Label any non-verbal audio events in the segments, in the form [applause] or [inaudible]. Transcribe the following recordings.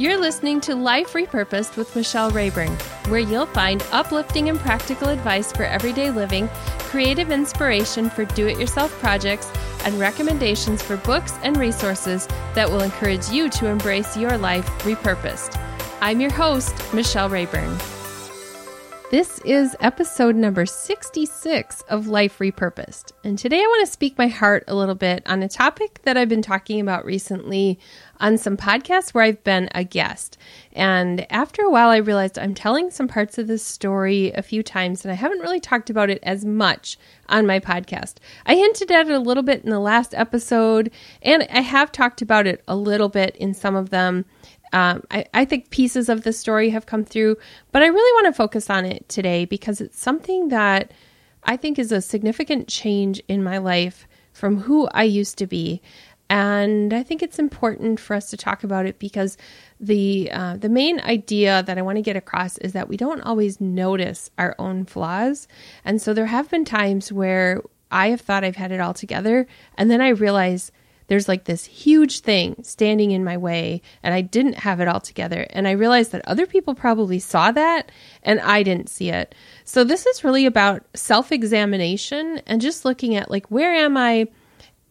You're listening to Life Repurposed with Michelle Rayburn, where you'll find uplifting and practical advice for everyday living, creative inspiration for do it yourself projects, and recommendations for books and resources that will encourage you to embrace your life repurposed. I'm your host, Michelle Rayburn. This is episode number 66 of Life Repurposed. And today I want to speak my heart a little bit on a topic that I've been talking about recently on some podcasts where I've been a guest. And after a while, I realized I'm telling some parts of this story a few times, and I haven't really talked about it as much on my podcast. I hinted at it a little bit in the last episode, and I have talked about it a little bit in some of them. Um, I, I think pieces of the story have come through, but I really want to focus on it today because it's something that I think is a significant change in my life from who I used to be. And I think it's important for us to talk about it because the uh, the main idea that I want to get across is that we don't always notice our own flaws, and so there have been times where I have thought I've had it all together, and then I realize there's like this huge thing standing in my way and I didn't have it all together. And I realized that other people probably saw that and I didn't see it. So this is really about self examination and just looking at like, where am I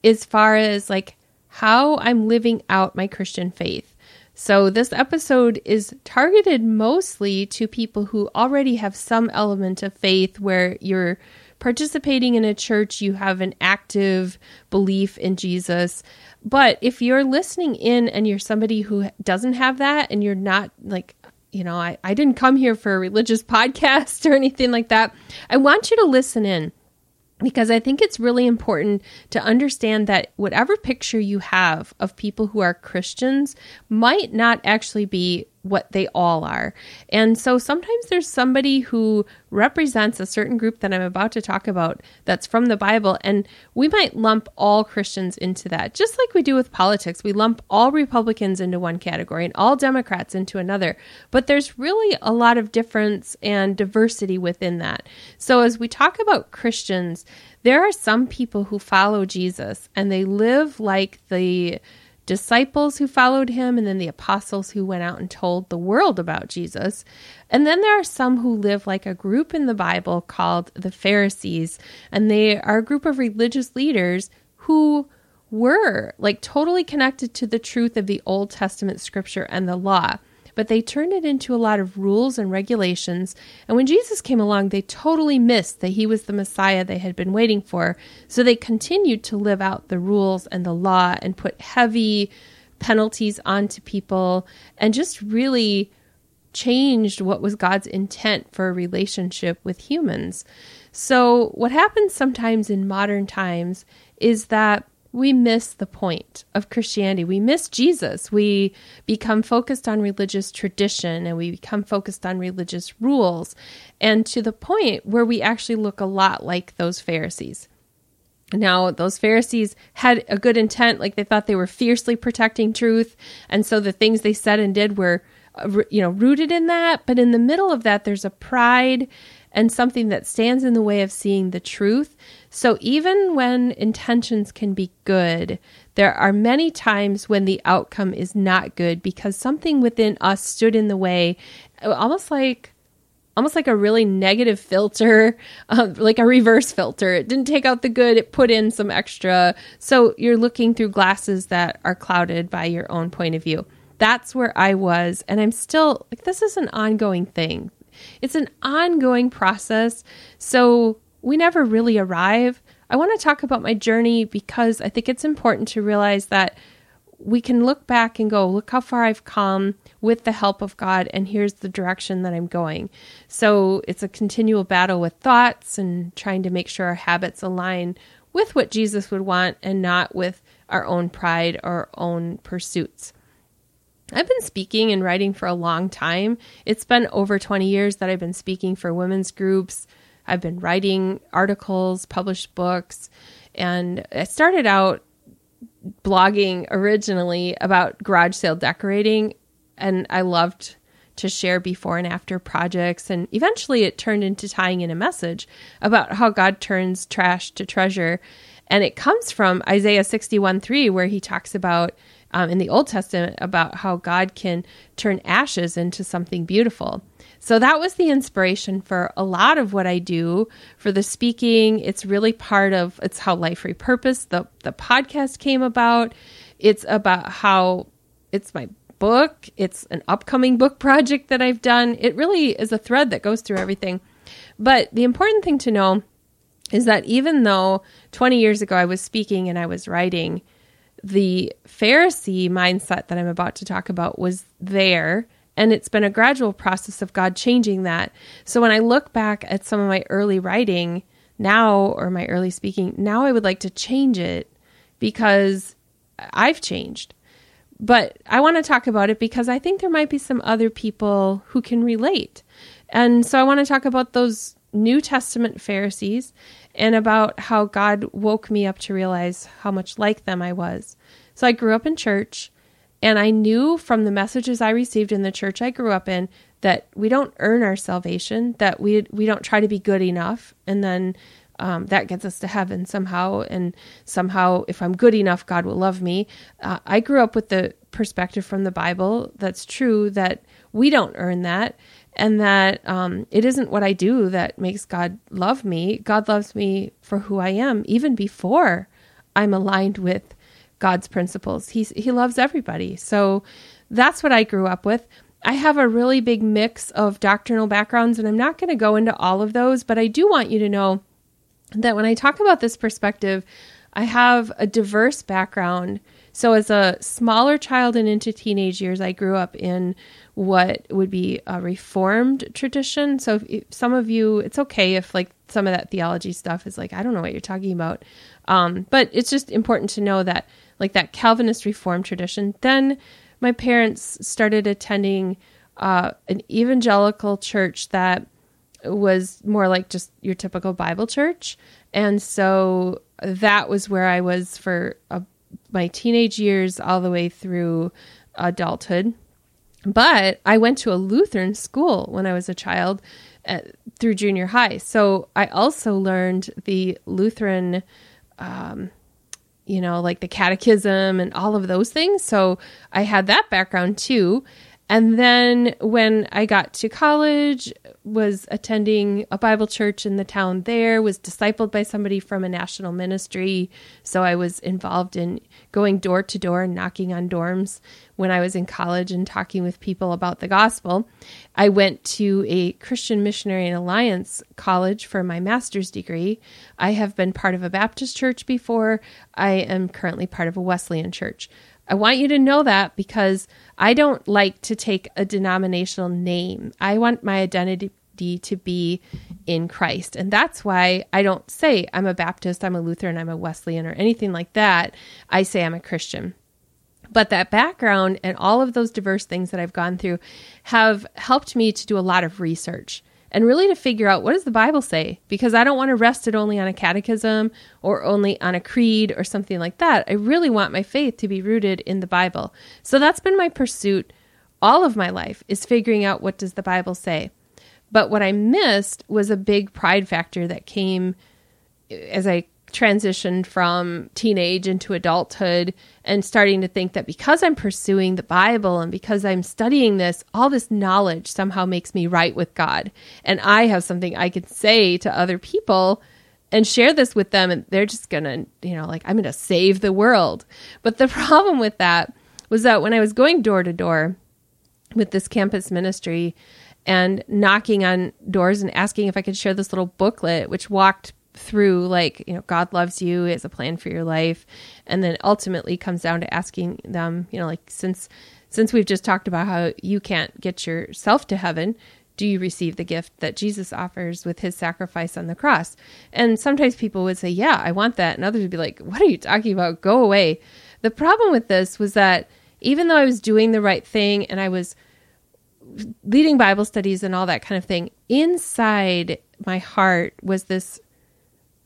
as far as like how I'm living out my Christian faith. So, this episode is targeted mostly to people who already have some element of faith where you're participating in a church, you have an active belief in Jesus. But if you're listening in and you're somebody who doesn't have that and you're not like, you know, I, I didn't come here for a religious [laughs] podcast or anything like that, I want you to listen in because I think it's really important to understand that whatever picture you have of people who are Christians might not actually be what they all are. And so sometimes there's somebody who represents a certain group that I'm about to talk about that's from the Bible, and we might lump all Christians into that, just like we do with politics. We lump all Republicans into one category and all Democrats into another. But there's really a lot of difference and diversity within that. So as we talk about Christians, there are some people who follow Jesus and they live like the disciples who followed him, and then the apostles who went out and told the world about Jesus. And then there are some who live like a group in the Bible called the Pharisees, and they are a group of religious leaders who were like totally connected to the truth of the Old Testament scripture and the law but they turned it into a lot of rules and regulations. And when Jesus came along, they totally missed that he was the Messiah they had been waiting for. So they continued to live out the rules and the law and put heavy penalties onto people and just really changed what was God's intent for a relationship with humans. So, what happens sometimes in modern times is that we miss the point of Christianity. We miss Jesus. We become focused on religious tradition and we become focused on religious rules, and to the point where we actually look a lot like those Pharisees. Now, those Pharisees had a good intent, like they thought they were fiercely protecting truth, and so the things they said and did were, uh, you know, rooted in that. But in the middle of that, there's a pride and something that stands in the way of seeing the truth. So even when intentions can be good, there are many times when the outcome is not good because something within us stood in the way, almost like almost like a really negative filter, uh, [laughs] like a reverse filter. It didn't take out the good, it put in some extra. So you're looking through glasses that are clouded by your own point of view. That's where I was. And I'm still like, this is an ongoing thing. It's an ongoing process. So we never really arrive. I want to talk about my journey because I think it's important to realize that we can look back and go, look how far I've come with the help of God, and here's the direction that I'm going. So it's a continual battle with thoughts and trying to make sure our habits align with what Jesus would want and not with our own pride or own pursuits. I've been speaking and writing for a long time. It's been over 20 years that I've been speaking for women's groups. I've been writing articles, published books, and I started out blogging originally about garage sale decorating, and I loved to share before and after projects. And eventually it turned into tying in a message about how God turns trash to treasure. And it comes from Isaiah 61 3, where he talks about um, in the Old Testament about how God can turn ashes into something beautiful. So that was the inspiration for a lot of what I do for the speaking. It's really part of it's how Life Repurposed the the podcast came about. It's about how it's my book. It's an upcoming book project that I've done. It really is a thread that goes through everything. But the important thing to know is that even though 20 years ago I was speaking and I was writing, the Pharisee mindset that I'm about to talk about was there. And it's been a gradual process of God changing that. So when I look back at some of my early writing now or my early speaking, now I would like to change it because I've changed. But I want to talk about it because I think there might be some other people who can relate. And so I want to talk about those New Testament Pharisees and about how God woke me up to realize how much like them I was. So I grew up in church, and I knew from the messages I received in the church I grew up in that we don't earn our salvation, that we we don't try to be good enough, and then um, that gets us to heaven somehow. And somehow, if I'm good enough, God will love me. Uh, I grew up with the perspective from the Bible that's true that we don't earn that and that um, it isn't what I do that makes God love me. God loves me for who I am, even before I'm aligned with God's principles. He's, he loves everybody. So that's what I grew up with. I have a really big mix of doctrinal backgrounds, and I'm not going to go into all of those, but I do want you to know that when I talk about this perspective, I have a diverse background. So, as a smaller child and into teenage years, I grew up in what would be a reformed tradition. So if, some of you, it's okay if like some of that theology stuff is like, I don't know what you're talking about. Um, but it's just important to know that like that Calvinist reformed tradition. Then my parents started attending uh, an evangelical church that was more like just your typical Bible church. And so that was where I was for uh, my teenage years all the way through adulthood. But I went to a Lutheran school when I was a child at, uh, through junior high. So I also learned the Lutheran, um, you know, like the catechism and all of those things. So I had that background too. And then when I got to college, was attending a Bible church in the town there, was discipled by somebody from a national ministry. So I was involved in going door to door and knocking on dorms when I was in college and talking with people about the gospel. I went to a Christian Missionary and Alliance college for my master's degree. I have been part of a Baptist church before. I am currently part of a Wesleyan church. I want you to know that because I don't like to take a denominational name. I want my identity to be in Christ. And that's why I don't say I'm a Baptist, I'm a Lutheran, I'm a Wesleyan, or anything like that. I say I'm a Christian. But that background and all of those diverse things that I've gone through have helped me to do a lot of research and really to figure out what does the Bible say? Because I don't want to rest it only on a catechism or only on a creed or something like that. I really want my faith to be rooted in the Bible. So that's been my pursuit all of my life is figuring out what does the Bible say. But what I missed was a big pride factor that came as I transitioned from teenage into adulthood and starting to think that because I'm pursuing the Bible and because I'm studying this, all this knowledge somehow makes me right with God. And I have something I could say to other people and share this with them, and they're just gonna, you know, like, I'm gonna save the world. But the [laughs] problem with that was that when I was going door to door with this campus ministry, and knocking on doors and asking if I could share this little booklet, which walked through like you know god loves you as a plan for your life. And then ultimately comes down to asking them you know like since since we've just talked about how you can't get yourself to heaven do you receive the gift that jesus offers with his sacrifice on the cross? And sometimes people would say yeah i want that. And others would be like what are you talking about? Go away. The problem with this was that even though i was doing the right thing and i was leading bible studies and all that kind of thing inside my heart was this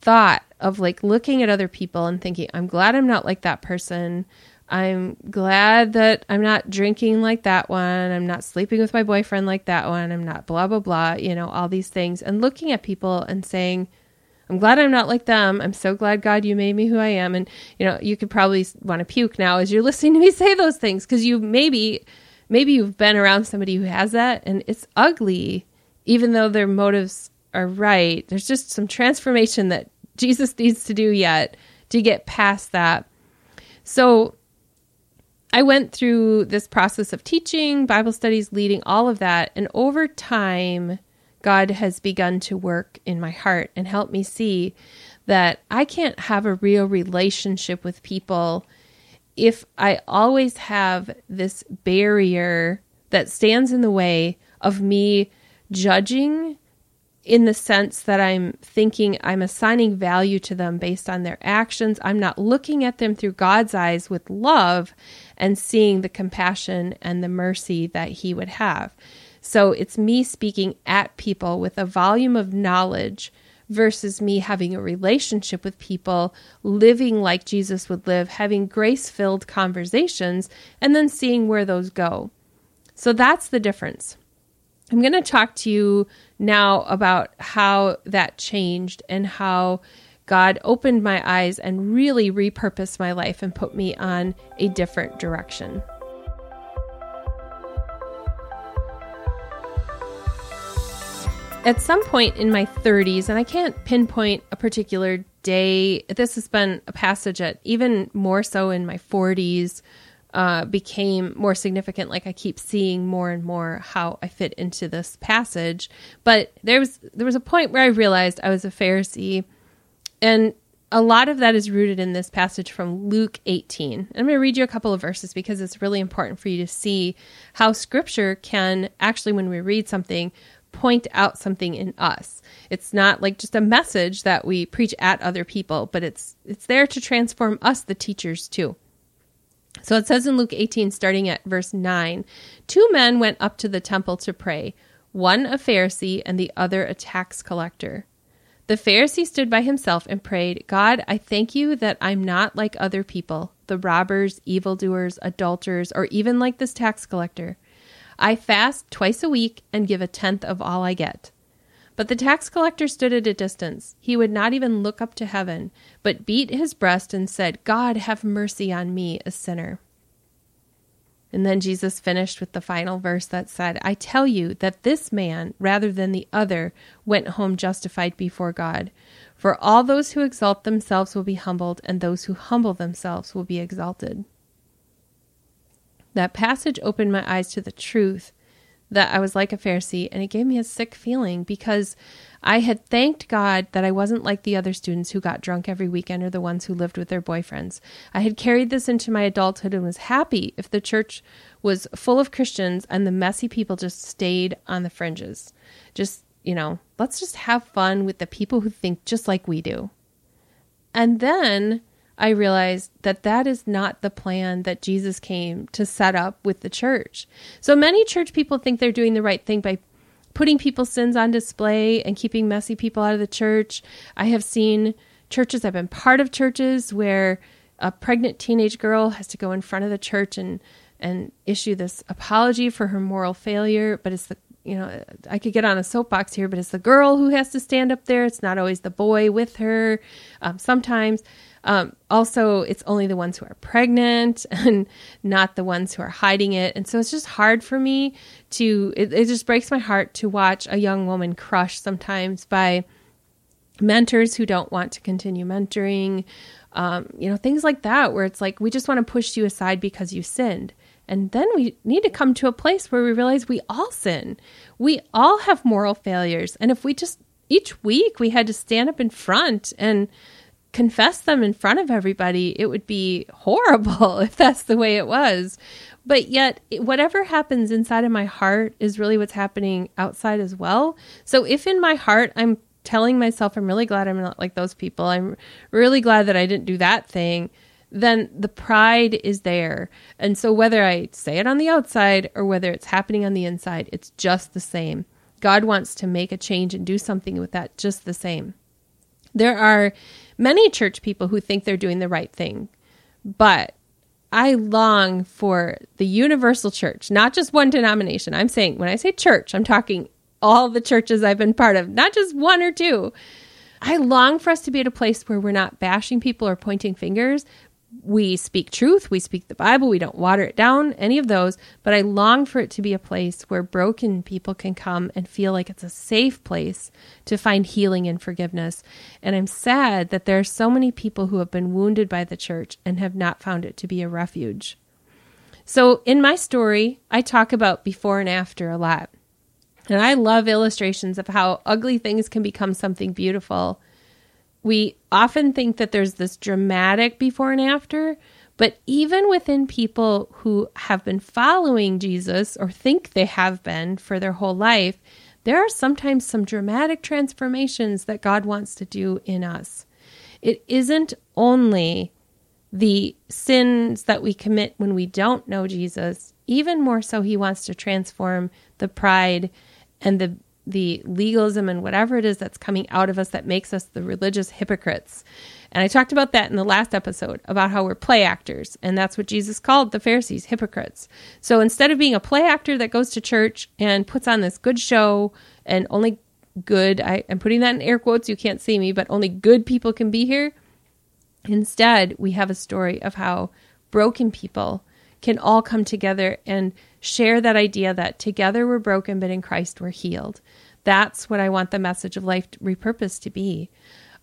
thought of like looking at other people and thinking, I'm glad I'm not like that person. I'm glad that I'm not drinking like that one. I'm not sleeping with my boyfriend like that one. I'm not blah, blah, blah, you know, all these things. And looking at people and saying, I'm glad I'm not like them. I'm so glad, God, you made me who I am. And, you know, you could probably want to puke now as you're [laughs] listening to me say those things because you maybe, maybe you've been around somebody who has that and it's ugly, even though their motives are right. There's just some transformation that Jesus needs to do yet to get past that. So I went through this process of teaching, Bible studies, leading, all of that. And over time, God has begun to work in my heart and help me see that I can't have a real relationship with people if I always have this barrier that stands in the way of me judging in the sense that I'm thinking I'm assigning value to them based on their actions. I'm not looking at them through God's eyes with love and seeing the compassion and the mercy that He would have. So it's me speaking at people with a volume of knowledge versus me having a relationship with people, living like Jesus would live, having grace filled conversations, and then seeing where those go. So that's the difference. I'm going to talk to you now about how that changed and how God opened my eyes and really repurposed my life and put me on a different direction. At some point in my 30s, and I can't pinpoint a particular day, this has been a passage at even more so in my 40s uh, became more significant. Like I keep seeing more and more how I fit into this passage. But there was there was a point where I realized I was a Pharisee, and a lot of that is rooted in this passage from Luke 18. I'm going to read you a couple of verses because it's really important for you to see how Scripture can actually, when we read something, point out something in us. It's not like just a message that we preach at other people, but it's it's there to transform us, the teachers, too. So it says in Luke 18, starting at verse 9 Two men went up to the temple to pray, one a Pharisee and the other a tax collector. The Pharisee stood by himself and prayed, God, I thank you that I'm not like other people, the robbers, evildoers, adulterers, or even like this tax collector. I fast twice a week and give a tenth of all I get. But the tax collector stood at a distance. He would not even look up to heaven, but beat his breast and said, God, have mercy on me, a sinner. And then Jesus finished with the final verse that said, I tell you that this man, rather than the other, went home justified before God. For all those who exalt themselves will be humbled, and those who humble themselves will be exalted. That passage opened my eyes to the truth that I was like a Pharisee, and it gave me a sick feeling because I had thanked God that I wasn't like the other students who got drunk every weekend or the ones who lived with their boyfriends. I had carried this into my adulthood and was happy if the church was full of Christians and the messy people just stayed on the fringes. Just, you know, let's just have fun with the people who think just like we do. And then I realized that that is not the plan that Jesus came to set up with the church. So many church people think they're doing the right thing by putting people's sins on display and keeping messy people out of the church. I have seen churches, I've been part of churches where a pregnant teenage girl has to go in front of the church and and issue this apology for her moral failure, but it's the you know, I could get on a soapbox here, but it's the girl who has to stand up there. It's not always the boy with her. Um, sometimes, um, also, it's only the ones who are pregnant [laughs] and not the ones who are hiding it. And so it's just hard for me to, it, it just breaks my heart to watch a young woman crushed sometimes by mentors who don't want to continue mentoring, um, you know, things like that, where it's like, we just want to push you aside because you sinned. And then we need to come to a place where we realize we all sin. We all have moral failures. And if we just each week we had to stand up in front and confess them in front of everybody, it would be horrible [laughs] if that's the way it was. But yet, whatever happens inside of my heart is really what's happening outside as well. So if in my heart I'm telling myself, I'm really glad I'm not like those people, I'm really glad that I didn't do that thing, then the pride is there. And so whether I say it on the outside or whether it's happening on the inside, it's just the same. God wants to make a change and do something with that just the same. There are many church people who think they're doing the right thing, but I long for the universal church, not just one denomination. I'm saying, when I say church, I'm talking all the churches I've been part of, not just one or two. I long for us to be at a place where we're not bashing people or pointing fingers. We speak truth, we speak the Bible, we don't water it down, any of those. But I long for it to be a place where broken people can come and feel like it's a safe place to find healing and forgiveness. And I'm sad that there are so many people who have been wounded by the church and have not found it to be a refuge. So, in my story, I talk about before and after a lot. And I love illustrations of how ugly things can become something beautiful. We often think that there's this dramatic before and after, but even within people who have been following Jesus or think they have been for their whole life, there are sometimes some dramatic transformations that God wants to do in us. It isn't only the sins that we commit when we don't know Jesus, even more so, He wants to transform the pride and the the legalism and whatever it is that's coming out of us that makes us the religious hypocrites. And I talked about that in the last episode about how we're play actors. And that's what Jesus called the Pharisees hypocrites. So instead of being a play actor that goes to church and puts on this good show and only good, I, am putting that in air quotes, you can't see me, but only good people can be here. Instead, we have a story of how broken people can all come together and share that idea that together we're broken, but in Christ we're healed. That's what I want the message of life repurposed to be.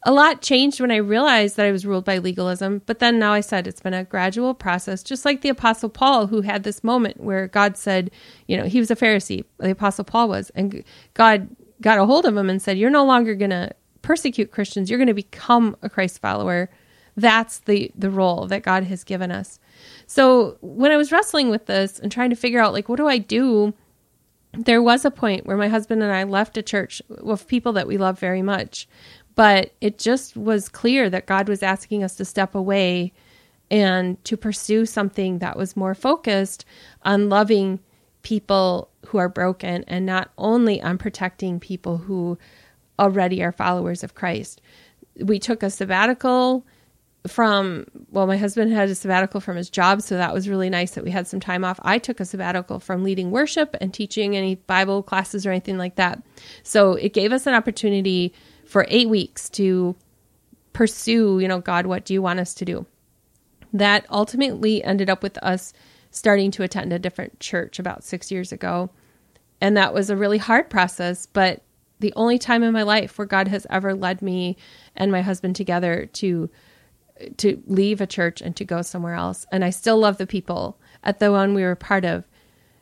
A lot changed when I realized that I was ruled by legalism, but then now I said it's been a gradual process, just like the Apostle Paul, who had this moment where God said, you know, he was a Pharisee, the Apostle Paul was, and God got a hold of him and said, You're no longer going to persecute Christians, you're going to become a Christ follower. That's the, the role that God has given us. So when I was wrestling with this and trying to figure out, like, what do I do? There was a point where my husband and I left a church with people that we love very much, but it just was clear that God was asking us to step away and to pursue something that was more focused on loving people who are broken and not only on protecting people who already are followers of Christ. We took a sabbatical from well my husband had a sabbatical from his job so that was really nice that we had some time off. I took a sabbatical from leading worship and teaching any bible classes or anything like that. So it gave us an opportunity for eight weeks to pursue you know god what do you want us to do? That ultimately ended up with us starting to attend a different church about six years ago. And that was a really hard process but the only time in my life where god has ever led me and my husband together to to leave a church and to go somewhere else. And I still love the people at the one we were part of.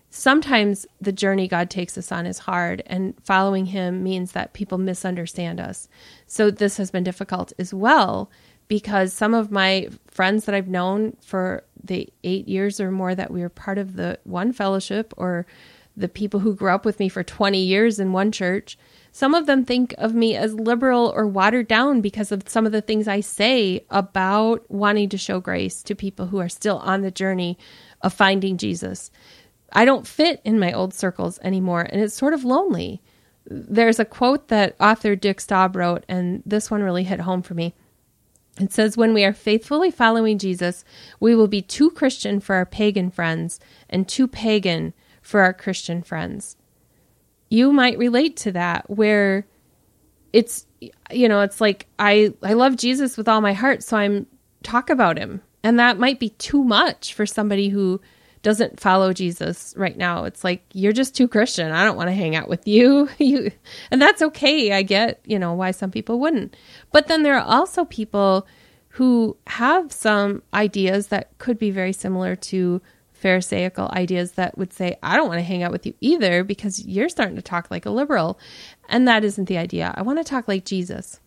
Sometimes the journey God takes us on is hard, and following Him means that people misunderstand us. So this has been difficult as well because some of my friends that I've known for the eight years or more that we were part of the one fellowship, or the people who grew up with me for 20 years in one church, some of them think of me as liberal or watered down because of some of the things I say about wanting to show grace to people who are still on the journey of finding Jesus. I don't fit in my old circles anymore, and it's sort of lonely. There's a quote that author Dick Staub wrote, and this one really hit home for me. It says, When we are faithfully following Jesus, we will be too Christian for our pagan friends and too pagan for our Christian friends you might relate to that where it's you know it's like i i love jesus with all my heart so i'm talk about him. And that might be too much for somebody who doesn't follow jesus right now. It's like you're just too christian. I don't want to hang out with you. [laughs] You and that's okay. I get you know why some people wouldn't. But then there are also people who have some ideas that could be very similar to Pharisaical ideas that would say, I don't want to hang out with you either because you're starting to talk like a liberal. And that isn't the idea. I want to talk like Jesus.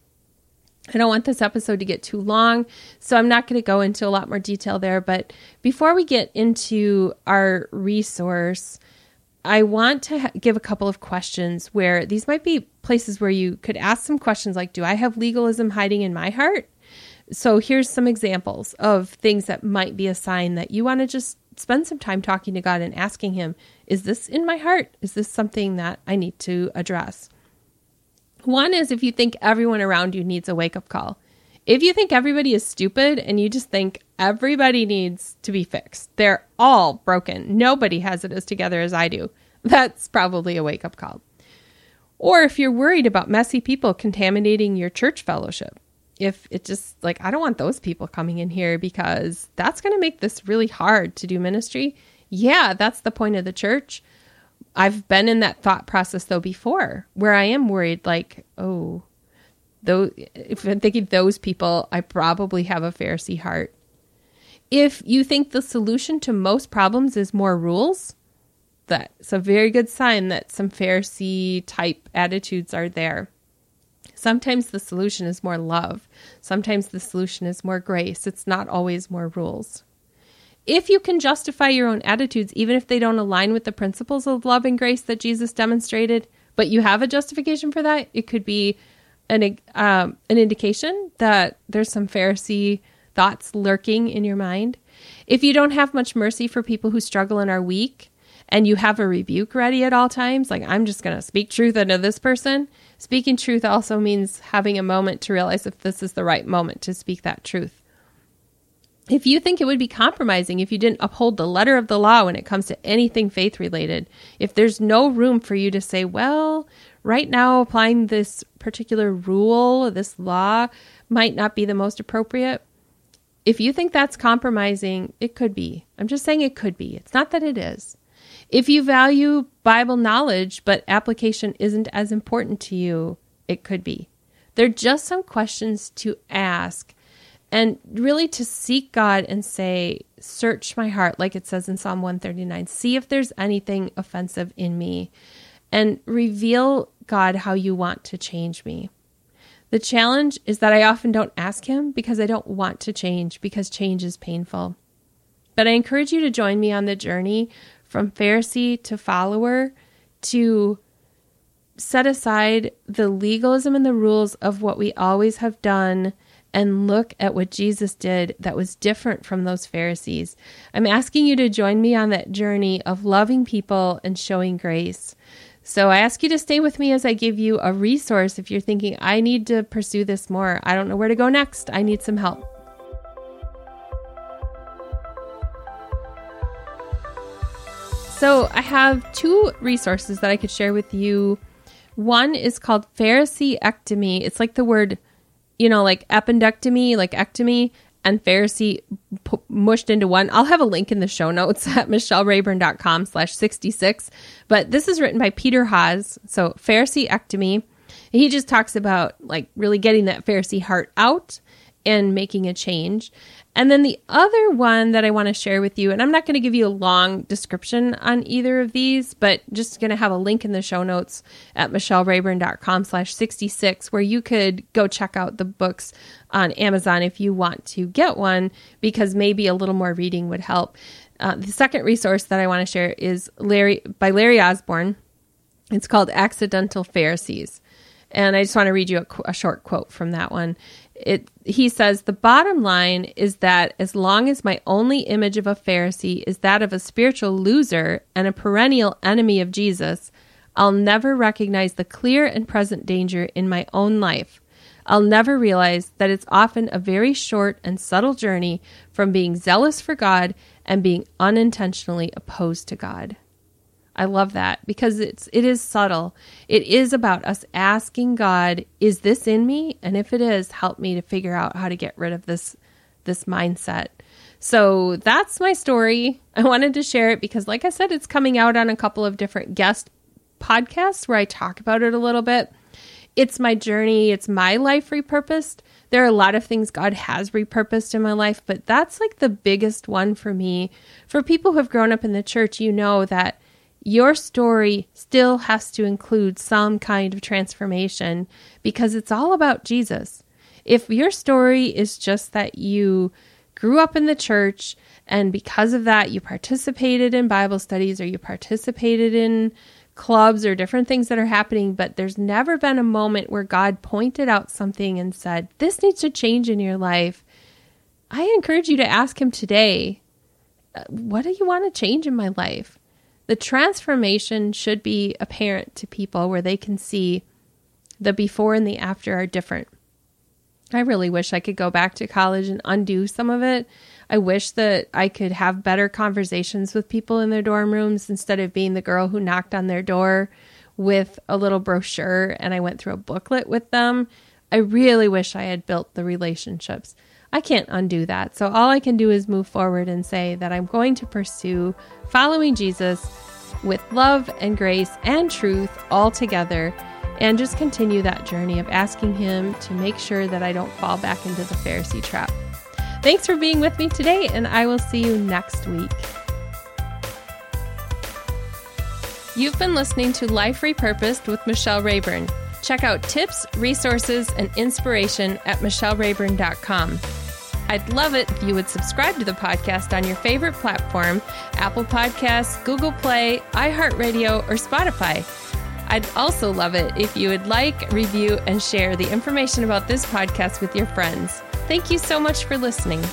I don't want this episode to get too long, so I'm not going to go into a lot more detail there. But before we get into our resource, I want to ha- give a couple of questions where these might be places where you could ask some questions like Do I have legalism hiding in my heart? So here's some examples of things that might be a sign that you want to just spend some time talking to God and asking Him, is this in my heart? Is this something that I need to address? One is if you think everyone around you needs a wake up call. If you think everybody is stupid and you just think everybody needs to be fixed, they're all broken. Nobody has it as together as I do. That's probably a wake up call. Or if you're worried about messy people contaminating your church fellowship, if it just like, I don't want those people coming in here because that's going to make this really hard to do ministry. Yeah, that's the point of the church. I've been in that thought process though before where I am worried, like, oh, though, if I'm thinking those people, I probably have a Pharisee heart. If you think the solution to most problems is more rules, that's a very good sign that some Pharisee type attitudes are there. Sometimes the solution is more love. Sometimes the solution is more grace. It's not always more rules. If you can justify your own attitudes, even if they don't align with the principles of love and grace that Jesus demonstrated, but you have a justification for that, it could be an um, an indication that there's some Pharisee thoughts lurking in your mind. If you don't have much mercy for people who struggle and are weak, and you have a rebuke ready at all times, like I'm just going to speak truth into this person. Speaking truth also means having a moment to realize if this is the right moment to speak that truth. If you think it would be compromising if you didn't uphold the letter of the law when it comes to anything faith related, if there's no room for you to say, well, right now applying this particular rule, this law, might not be the most appropriate. If you think that's compromising, it could be. I'm just saying it could be. It's not that it is. If you value Bible knowledge, but application isn't as important to you, it could be. There are just some questions to ask and really to seek God and say, Search my heart, like it says in Psalm 139. See if there's anything offensive in me and reveal, God, how you want to change me. The challenge is that I often don't ask Him because I don't want to change, because change is painful. But I encourage you to join me on the journey from Pharisee to follower to set aside the legalism and the rules of what we always have done and look at what Jesus did that was different from those Pharisees. I'm asking you to join me on that journey of loving people and showing grace. So I ask you to stay with me as I give you a resource if you're thinking, I need to pursue this more. I don't know where to go next. I need some help. So I have two resources that I could share with you. One is called Phariseectomy. It's like the word, you know, like appendectomy, like ectomy, and Pharisee p- mushed into one. I'll have a link in the show notes [laughs] at michellerayburn.com slash 66. But this is written by Peter Haas. So Phariseectomy. He just talks about like really getting that Pharisee heart out and making a change. And then the other one that I want to share with you, and I'm not going to give you a long description on either of these, but just going to have a link in the show notes at michellerayburn.com slash 66 where you could go check out the books on Amazon if you want to get one because maybe a little more reading would help. Uh, the second resource that I want to share is Larry by Larry Osborne. It's called Accidental Pharisees. And I just want to read you a, a short quote from that one it he says the bottom line is that as long as my only image of a Pharisee is that of a spiritual loser and a perennial enemy of Jesus, I'll never recognize the clear and present danger in my own life. I'll never realize that it's often a very short and subtle journey from being zealous for God and being unintentionally opposed to God. I love that because it's it is subtle. It is about us asking God, is this in me? And if it is, help me to figure out how to get rid of this this mindset. So that's my story. I wanted to share it because like I said it's coming out on a couple of different guest podcasts where I talk about it a little bit. It's my journey, it's my life repurposed. There are a lot of things God has repurposed in my life, but that's like the biggest one for me. For people who have grown up in the church, you know that your story still has to include some kind of transformation because it's all about Jesus. If your story is just that you grew up in the church and because of that you participated in Bible studies or you participated in clubs or different things that are happening, but there's never been a moment where God pointed out something and said, This needs to change in your life. I encourage you to ask Him today, uh, What do you want to change in my life? The transformation should be apparent to people where they can see the before and the after are different. I really wish I could go back to college and undo some of it. I wish that I could have better conversations with people in their dorm rooms instead of being the girl who knocked on their door with a little brochure and I went through a booklet with them. I really wish I had built the relationships. I can't undo that. So all I can do is move forward and say that I'm going to pursue following Jesus with love and grace and truth all together and just continue that journey of asking Him to make sure that I don't fall back into the Pharisee trap. Thanks for being with me today, and I will see you next week. You've been listening to Life Repurposed with Michelle Rayburn. Check out tips, resources, and inspiration at michellerayburn.com. I'd love it if you would subscribe to the podcast on your favorite platform Apple Podcasts, Google Play, iHeartRadio, or Spotify. I'd also love it if you would like, review, and share the information about this podcast with your friends. Thank you so much for listening.